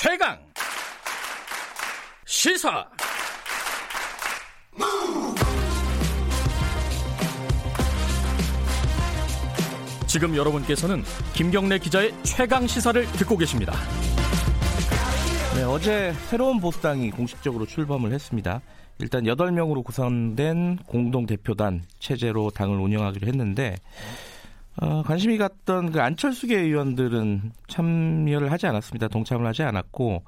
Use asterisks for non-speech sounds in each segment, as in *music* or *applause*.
최강 시사 지금 여러분께서는 김경래 기자의 최강 시사를 듣고 계십니다. 네, 어제 새로운 보수당이 공식적으로 출범을 했습니다. 일단 8명으로 구성된 공동대표단 체제로 당을 운영하기로 했는데 어, 관심이 갔던 그 안철수계 의원들은 참여를 하지 않았습니다. 동참을 하지 않았고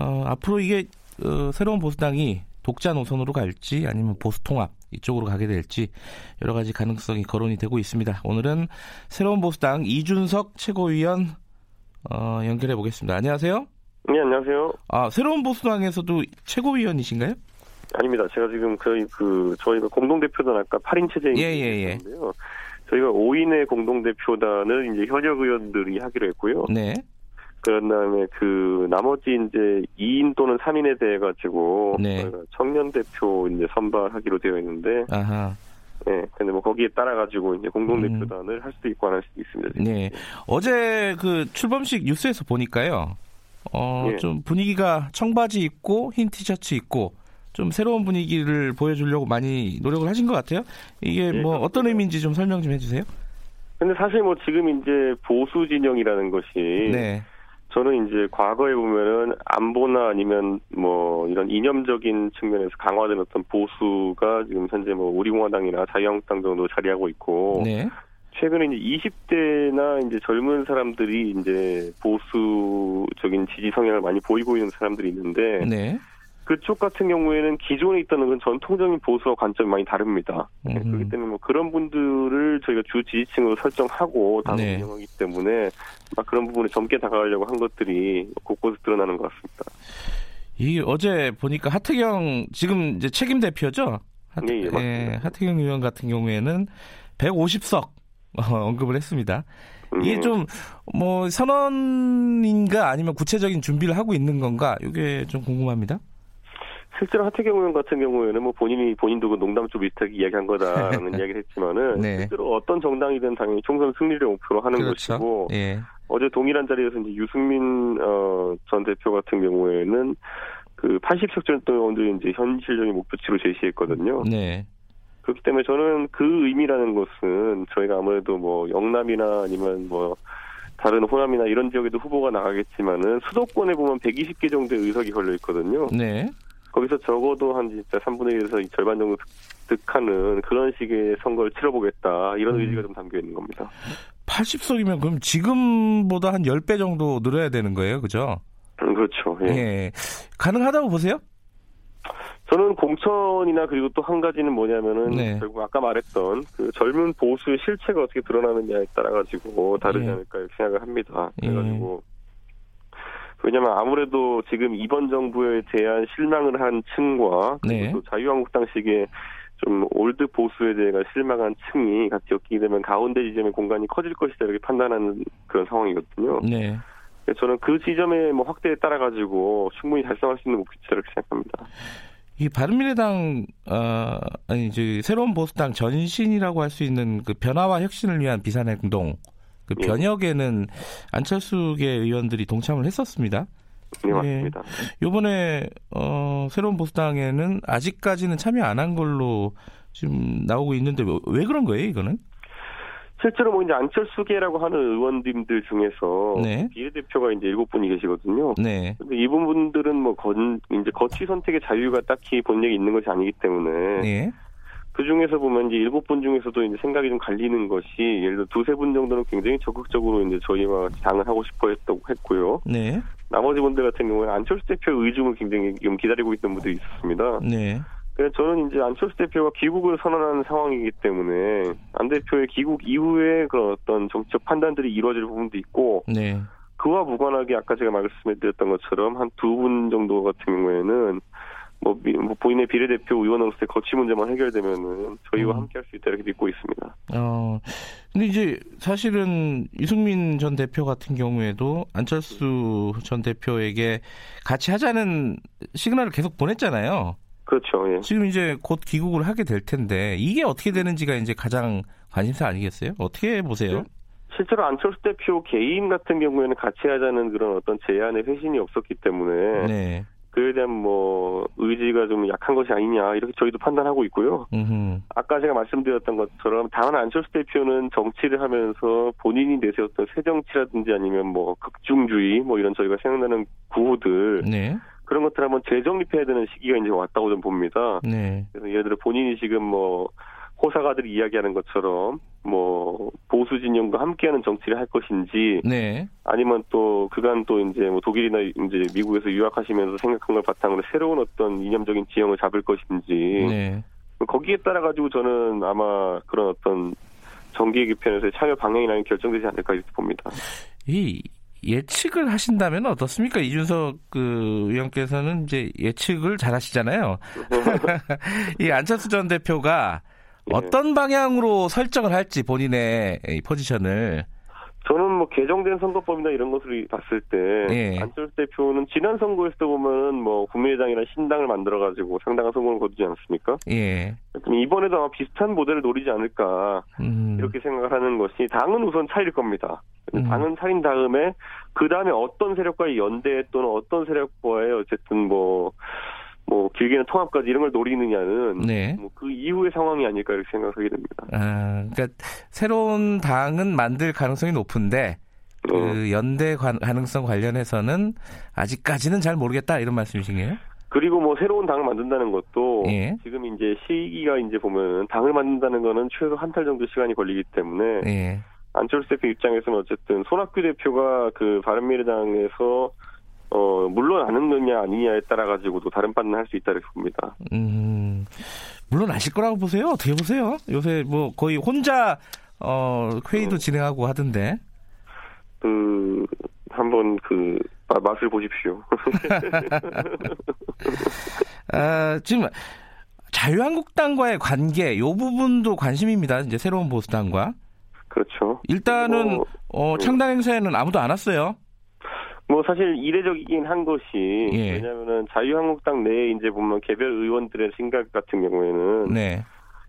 어, 앞으로 이게 어, 새로운 보수당이 독자 노선으로 갈지 아니면 보수 통합 이쪽으로 가게 될지 여러 가지 가능성이 거론이 되고 있습니다. 오늘은 새로운 보수당 이준석 최고위원 어, 연결해 보겠습니다. 안녕하세요. 네, 안녕하세요. 아, 새로운 보수당에서도 최고위원이신가요? 아닙니다. 제가 지금 저희 그 저희가 공동 대표단 아까 8인 체제인 예, 예, 예. 저희가 5인의 공동대표단을 이제 현역 의원들이 하기로 했고요. 네. 그런 다음에 그 나머지 이제 2인 또는 3인에 대해 가지고 네. 청년 대표 이제 선발하기로 되어 있는데 아하. 네. 근데 뭐 거기에 따라 가지고 이제 공동 대표단을 할 수도 있고 안 할 수도 있습니다. 네. 어제 그 출범식 뉴스에서 보니까요. 어, 예. 좀 분위기가 청바지 입고 흰 티셔츠 입고 좀 새로운 분위기를 보여주려고 많이 노력을 하신 것 같아요. 이게 예, 뭐 어떤. 의미인지 좀 설명 좀 해주세요. 근데 사실 뭐 지금 이제 보수 진영이라는 것이 네. 저는 이제 과거에 보면은 안보나 아니면 뭐 이런 이념적인 측면에서 강화된 어떤 보수가 지금 현재 뭐 우리공화당이나 자유한국당 정도 자리하고 있고 네. 최근에 이제 20대나 이제 젊은 사람들이 이제 보수적인 지지 성향을 많이 보이고 있는 사람들이 있는데 네. 그쪽 같은 경우에는 기존에 있던 그 전통적인 보수와 관점이 많이 다릅니다. 네, 음흠. 그렇기 때문에 뭐 그런 분들을 저희가 주 지지층으로 설정하고 당을 네. 운영하기 때문에 막 그런 부분에 젊게 다가가려고 한 것들이 곳곳에 드러나는 것 같습니다. 이 어제 보니까 하태경 지금 이제 책임 대표죠. 하, 예, 예, 맞습니다. 하태경 의원 같은 경우에는 150석 어, 언급을 했습니다. 이게 음, 좀뭐 선언인가 아니면 구체적인 준비를 하고 있는 건가? 이게 좀 궁금합니다. 실제로 하태경 의원 같은 경우에는 뭐 본인이 본인도 그 농담 좀 비슷하게 이야기한 거다라는 *laughs* 이야기를 했지만은 네. 실제로 어떤 정당이든 당연히 총선 승리를 목표로 하는 그렇죠. 것이고 예. 어제 동일한 자리에서 이제 유승민 어, 전 대표 같은 경우에는 그 80석 정도를 이제 현실적인 목표치로 제시했거든요. 네. 그렇기 때문에 저는 그 의미라는 것은 저희가 아무래도 뭐 영남이나 아니면 뭐 다른 호남이나 이런 지역에도 후보가 나가겠지만은 수도권에 보면 120개 정도의 의석이 걸려 있거든요. 네. 거기서 적어도 한 진짜 3분의 1에서 절반 정도 득하는 그런 식의 선거를 치러보겠다 이런 음. 의지가 좀 담겨 있는 겁니다. 80석이면 그럼 지금보다 한 10배 정도 늘어야 되는 거예요. 그죠? 음, 그렇죠. 예. 예. 가능하다고 보세요? 저는 공천이나 그리고 또 한 가지는 뭐냐면은 네. 결국 아까 말했던 그 젊은 보수의 실체가 어떻게 드러나느냐에 따라 가지고 다르지 예. 않을까 이렇게 생각을 합니다. 예. 그래가지고 왜냐면 아무래도 지금 이번 정부에 대한 실망을 한 층과 네. 또 자유한국당식의 좀 old 보수에 대해 실망한 층이 같이 엮이게 되면 가운데 지점의 공간이 커질 것이다 이렇게 판단하는 그런 상황이거든요. 네. 저는 그 지점의 뭐 확대에 따라 가지고 충분히 달성할 수 있는 목표치다 이렇게 생각합니다. 이 바른미래당 어 아니 이제 새로운 보수당 전신이라고 할 수 있는 그 변화와 혁신을 위한 비상행동 그 예. 변혁에는 안철수계 의원들이 동참을 했었습니다. 네 예. 맞습니다. 요번에 어 새로운 보수당에는 아직까지는 참여 안 한 걸로 지금 나오고 있는데 왜, 왜 그런 거예요, 이거는? 실제로 뭐 이제 안철수계라고 하는 의원님들 중에서 네. 비례대표가 이제 일곱 분이 계시거든요. 네. 근데 이분 분들은 뭐 건, 이제 거취 선택의 자유가 딱히 본력이 있는 것이 아니기 때문에 네. 그 중에서 보면 이제 일곱 분 중에서도 이제 생각이 좀 갈리는 것이 예를 들어 두세 분 정도는 굉장히 적극적으로 이제 저희와 당을 하고 싶어 했다고 했고요. 네. 나머지 나머지 분들 같은 경우에 안철수 대표 의중을 굉장히 좀 기다리고 있던 분들이 있었습니다. 네. 그래서 저는 이제 안철수 대표가 귀국을 선언하는 상황이기 때문에 안 대표의 귀국 이후에 그런 어떤 정치적 판단들이 이루어질 부분도 있고 네. 그와 무관하게 아까 제가 말씀드렸던 것처럼 한 두 분 정도 같은 경우에는 뭐, 미- 뭐 본인의 비례대표 의원으로서의 거취 문제만 해결되면은 저희와 음. 함께 할 수 있다 이렇게 믿고 있습니다. 어, 근데 이제 사실은 이승민 전 대표 같은 경우에도 안철수 전 대표에게 같이 하자는 시그널을 계속 보냈잖아요. 그렇죠. 예. 지금 이제 곧 귀국을 하게 될 텐데 이게 어떻게 되는지가 이제 가장 관심사 아니겠어요? 어떻게 보세요? 실제로 안철수 대표 개인 같은 경우에는 같이 하자는 그런 어떤 제안의 회신이 없었기 때문에 네. 그에 대한 뭐 의지가 좀 약한 것이 아니냐 이렇게 저희도 판단하고 있고요. 음흠. 아까 제가 말씀드렸던 것처럼 다만 안철수 대표는 정치를 하면서 본인이 내세웠던 새 정치라든지 아니면 뭐 극중주의 뭐 이런 저희가 생각나는 구호들 네. 그런 것들 한번 재정립해야 되는 시기가 이제 왔다고 좀 봅니다. 네. 그래서 예를 들어 본인이 지금 뭐 호사가들이 이야기하는 것처럼 뭐 보수 진영과 함께하는 정치를 할 것인지 네. 아니면 또 그간 또 이제 뭐 독일이나 이제 미국에서 유학하시면서 생각한 걸 바탕으로 새로운 어떤 이념적인 지형을 잡을 것인지 네. 거기에 따라 가지고 저는 아마 그런 어떤 정기 개편에서의 참여 방향이라는 결정되지 않을까 이렇게 봅니다. 이 예측을 하신다면 어떻습니까? 이준석 그 의원께서는 이제 예측을 잘 하시잖아요. *laughs* 이 안철수 전 대표가 예. 어떤 방향으로 설정을 할지 본인의 이 포지션을 저는 뭐 개정된 선거법이나 이런 것을 봤을 때 예. 안철수 대표는 지난 선거에서도 보면은 뭐 국민의당이나 신당을 만들어 가지고 상당한 성공을 거두지 않습니까? 예. 이번에도 아마 비슷한 모델을 노리지 않을까 음, 이렇게 생각을 하는 것이 당은 우선 차일 겁니다. 음. 당은 차린 다음에 그 다음에 어떤 세력과의 연대 또는 어떤 세력과의 어쨌든 뭐, 뭐 길게는 통합까지 이런 걸 노리느냐는 네. 뭐 그 이후의 상황이 아닐까 이렇게 생각하게 됩니다. 아, 그러니까 새로운 당은 만들 가능성이 높은데 어, 그 연대 관- 가능성 관련해서는 아직까지는 잘 모르겠다 이런 말씀이신가요? 그리고 뭐 새로운 당을 만든다는 것도 예. 지금 이제 시기가 이제 보면 당을 만든다는 거는 최소 한 달 정도 시간이 걸리기 때문에 예. 안철수 대표 입장에서는 어쨌든 손학규 대표가 그 바른미래당에서 어 물러나는 거냐 아니냐에 따라 가지고도 다른 판단을 할 수 있다 이렇게 봅니다. 음, 물론 아실 거라고 보세요. 어떻게 보세요? 요새 뭐 거의 혼자 어, 회의도 진행하고 하던데. 그 한번 그 마- 맛을 보십시오. *laughs* 아, 지금 자유한국당과의 관계 요 부분도 관심입니다. 이제 새로운 보수당과 그렇죠. 일단은 뭐, 어, 창당 행사에는 아무도 안 왔어요. 뭐 사실 이례적이긴 한 것이 예. 왜냐하면은 자유한국당 내에 이제 보면 개별 의원들의 생각 같은 경우에는 네,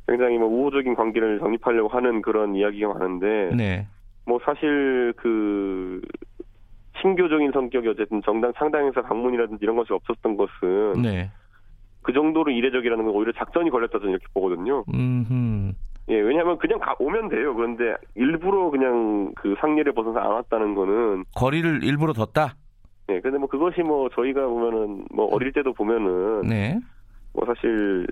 굉장히 뭐 우호적인 관계를 정립하려고 하는 그런 이야기가 많은데 네, 뭐 사실 그 친교적인 성격이 어쨌든 정당 창당에서 방문이라든지 이런 것이 없었던 것은 네. 그 정도로 이례적이라는 건 오히려 작전이 걸렸다 저는 이렇게 보거든요. 음, 예, 왜냐하면 그냥 가, 오면 돼요. 그런데 일부러 그냥 그 상례를 벗어서 안 왔다는 거는 거리를 일부러 뒀다. 예, 근데 뭐 그것이 뭐 저희가 보면은 뭐 어릴 때도 보면은 네, 뭐 사실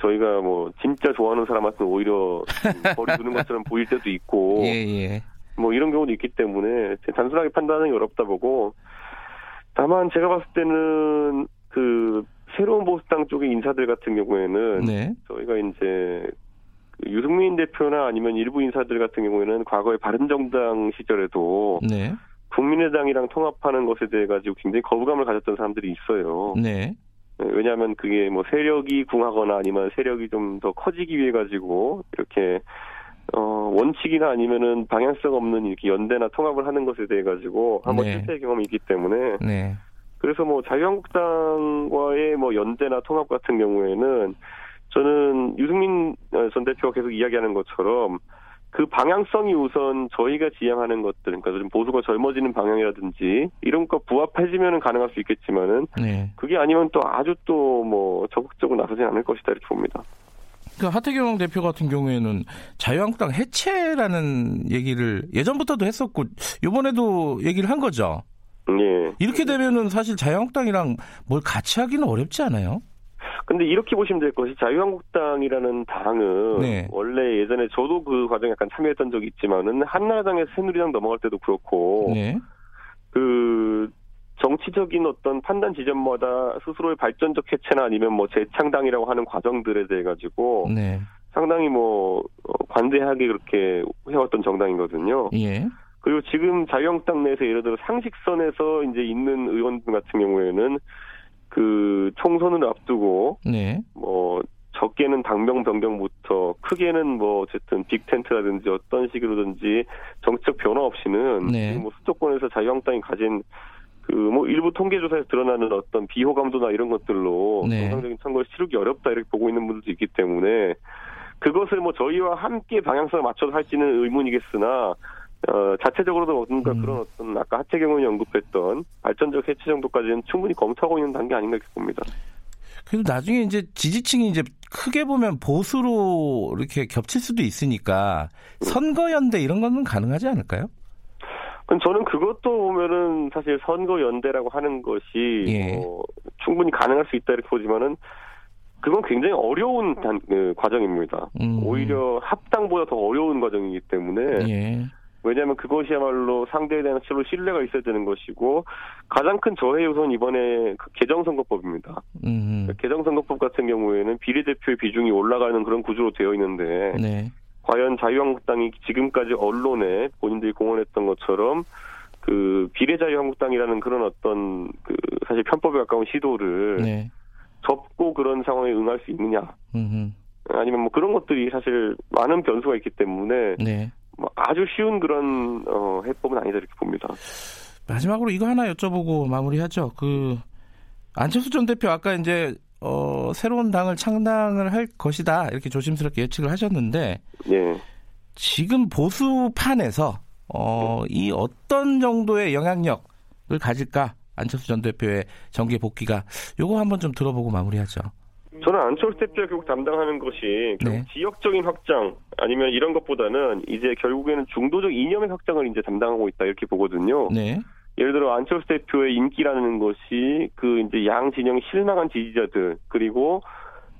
저희가 뭐 진짜 좋아하는 사람한테는 오히려 그 *laughs* 거리 두는 것처럼 보일 때도 있고 예, 예. 뭐 이런 경우도 있기 때문에 단순하게 판단하기 어렵다 보고 다만 제가 봤을 때는 그 새로운 보수당 쪽의 인사들 같은 경우에는 네, 저희가 이제 그 유승민 대표나 아니면 일부 인사들 같은 경우에는 과거에 바른정당 시절에도 네, 국민의당이랑 통합하는 것에 대해 가지고 굉장히 거부감을 가졌던 사람들이 있어요. 네, 네, 왜냐하면 그게 뭐 세력이 궁하거나 아니면 세력이 좀 더 커지기 위해 가지고 이렇게 어 원칙이나 아니면은 방향성 없는 이렇게 연대나 통합을 하는 것에 대해 가지고 한번 네. 실패 경험이 있기 때문에 네, 그래서 뭐 자유한국당과의 뭐 연대나 통합 같은 경우에는 저는 유승민 어, 전 대표가 계속 이야기하는 것처럼 그 방향성이 우선 저희가 지향하는 것들, 그러니까 좀 보수가 젊어지는 방향이라든지 이런 거 부합해지면은 가능할 수 있겠지만은 네. 그게 아니면 또 아주 또 뭐 적극적으로 나서지 않을 것이다 이렇게 봅니다. 그 하태경 대표 같은 경우에는 자유한국당 해체라는 얘기를 예전부터도 했었고 이번에도 얘기를 한 거죠. 예. 이렇게 되면은 사실 자유한국당이랑 뭘 같이 하기는 어렵지 않아요? 근데 이렇게 보시면 될 것이 자유한국당이라는 당은 네. 원래 예전에 저도 그 과정에 약간 참여했던 적이 있지만은 한나라당에서 새누리당 넘어갈 때도 그렇고 네. 그 정치적인 어떤 판단 지점마다 스스로의 발전적 해체나 아니면 뭐 재창당이라고 하는 과정들에 대해 가지고 네. 상당히 뭐 어, 관대하게 그렇게 해왔던 정당이거든요. 예. 그리고 지금 자유한국당 내에서 예를 들어 상식선에서 이제 있는 의원들 같은 경우에는 그 총선을 앞두고 네. 뭐 적게는 당명 변경부터 크게는 뭐 어쨌든 빅텐트라든지 어떤 식으로든지 정책 변화 없이는 네. 뭐 수도권에서 자유한국당이 가진 그 뭐 일부 통계조사에서 드러나는 어떤 비호감도나 이런 것들로 네. 정상적인 선거를 치르기 어렵다 이렇게 보고 있는 분들도 있기 때문에 그것을 뭐 저희와 함께 방향성을 맞춰서 할지는 의문이겠으나 어, 자체적으로도 뭔가 음. 그런 어떤 아까 하채경원이 언급했던 발전적 해체 정도까지는 충분히 검토하고 있는 단계 아닌가 이렇게 봅니다. 그래도 나중에 이제 지지층이 이제 크게 보면 보수로 이렇게 겹칠 수도 있으니까 선거연대 이런 거는 가능하지 않을까요? 그럼 저는 그것도 보면은 사실 선거 연대라고 하는 것이 예. 뭐 충분히 가능할 수 있다 이렇게 보지만은 그건 굉장히 어려운 단, 그, 과정입니다. 음. 오히려 합당보다 더 어려운 과정이기 때문에 예. 왜냐하면 그것이야말로 상대에 대한 실로 신뢰가 있어야 되는 것이고 가장 큰 저해 요소는 이번에 그 개정선거법입니다. 음. 개정선거법 같은 경우에는 비례대표의 비중이 올라가는 그런 구조로 되어 있는데 네. 과연 자유한국당이 지금까지 언론에 본인들이 공언했던 것처럼 그 비례자유한국당이라는 그런 어떤 그 사실 편법에 가까운 시도를 네. 접고 그런 상황에 응할 수 있느냐 음. 아니면 뭐 그런 것들이 사실 많은 변수가 있기 때문에 네. 뭐 아주 쉬운 그런 어 해법은 아니다 이렇게 봅니다. 마지막으로 이거 하나 여쭤보고 마무리하죠. 그 안철수 전 대표 아까 이제 어, 새로운 당을 창당을 할 것이다 이렇게 조심스럽게 예측을 하셨는데 예. 지금 보수판에서 어, 이 어떤 정도의 영향력을 가질까 안철수 전 대표의 정계 복귀가 요거 한번 좀 들어보고 마무리하죠. 저는 안철수 대표가 결국 담당하는 것이 네. 지역적인 확장 아니면 이런 것보다는 이제 결국에는 중도적 이념의 확장을 이제 담당하고 있다 이렇게 보거든요. 네. 예를 들어 안철수 대표의 인기라는 것이 그 이제 양 진영의 실망한 지지자들 그리고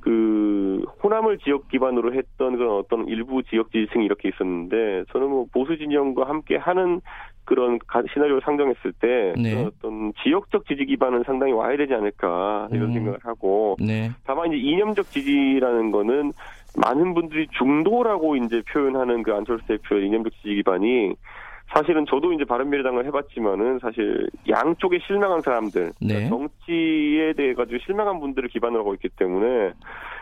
그 호남을 지역 기반으로 했던 그런 어떤 일부 지역 지지층이 이렇게 있었는데 저는 뭐 보수 진영과 함께 하는 그런 가- 시나리오를 상정했을 때 네. 어떤 지역적 지지 기반은 상당히 와야 되지 않을까 이런 음. 생각을 하고 네. 다만 이제 이념적 지지라는 거는 많은 분들이 중도라고 이제 표현하는 그 안철수 대표의 이념적 지지 기반이 사실은 저도 이제 바른미래당을 해봤지만은 사실 양쪽에 실망한 사람들 네. 정치에 대해 가지고 실망한 분들을 기반으로 하고 있기 때문에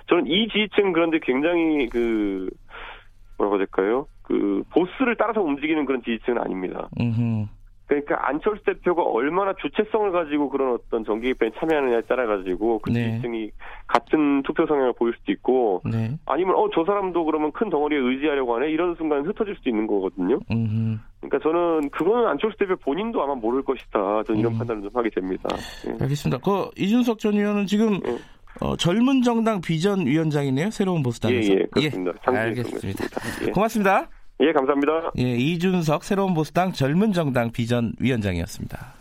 저는 이 지지층 그런데 굉장히 그 뭐라고 해야 될까요? 그 보스를 따라서 움직이는 그런 지지층은 아닙니다. 음. 그러니까 안철수 대표가 얼마나 주체성을 가지고 그런 어떤 정기 개편에 참여하느냐에 따라 가지고 그 네. 지지층이 같은 투표 성향을 보일 수도 있고 네. 아니면 어 저 사람도 그러면 큰 덩어리에 의지하려고 하네 이런 순간 흩어질 수도 있는 거거든요. 음. 그러니까 저는 그거는 안철수 대표 본인도 아마 모를 것이다. 저는 이런 음. 판단을 좀 하게 됩니다. 예. 알겠습니다. 그 이준석 전 의원은 지금 예. 어, 젊은 정당 비전 위원장이네요. 새로운 보수당에서. 예, 예, 그렇습니다. 장기에 알겠습니다. 예. 고맙습니다. 예, 감사합니다. 예, 이준석 새로운 보수당 젊은 정당 비전 위원장이었습니다.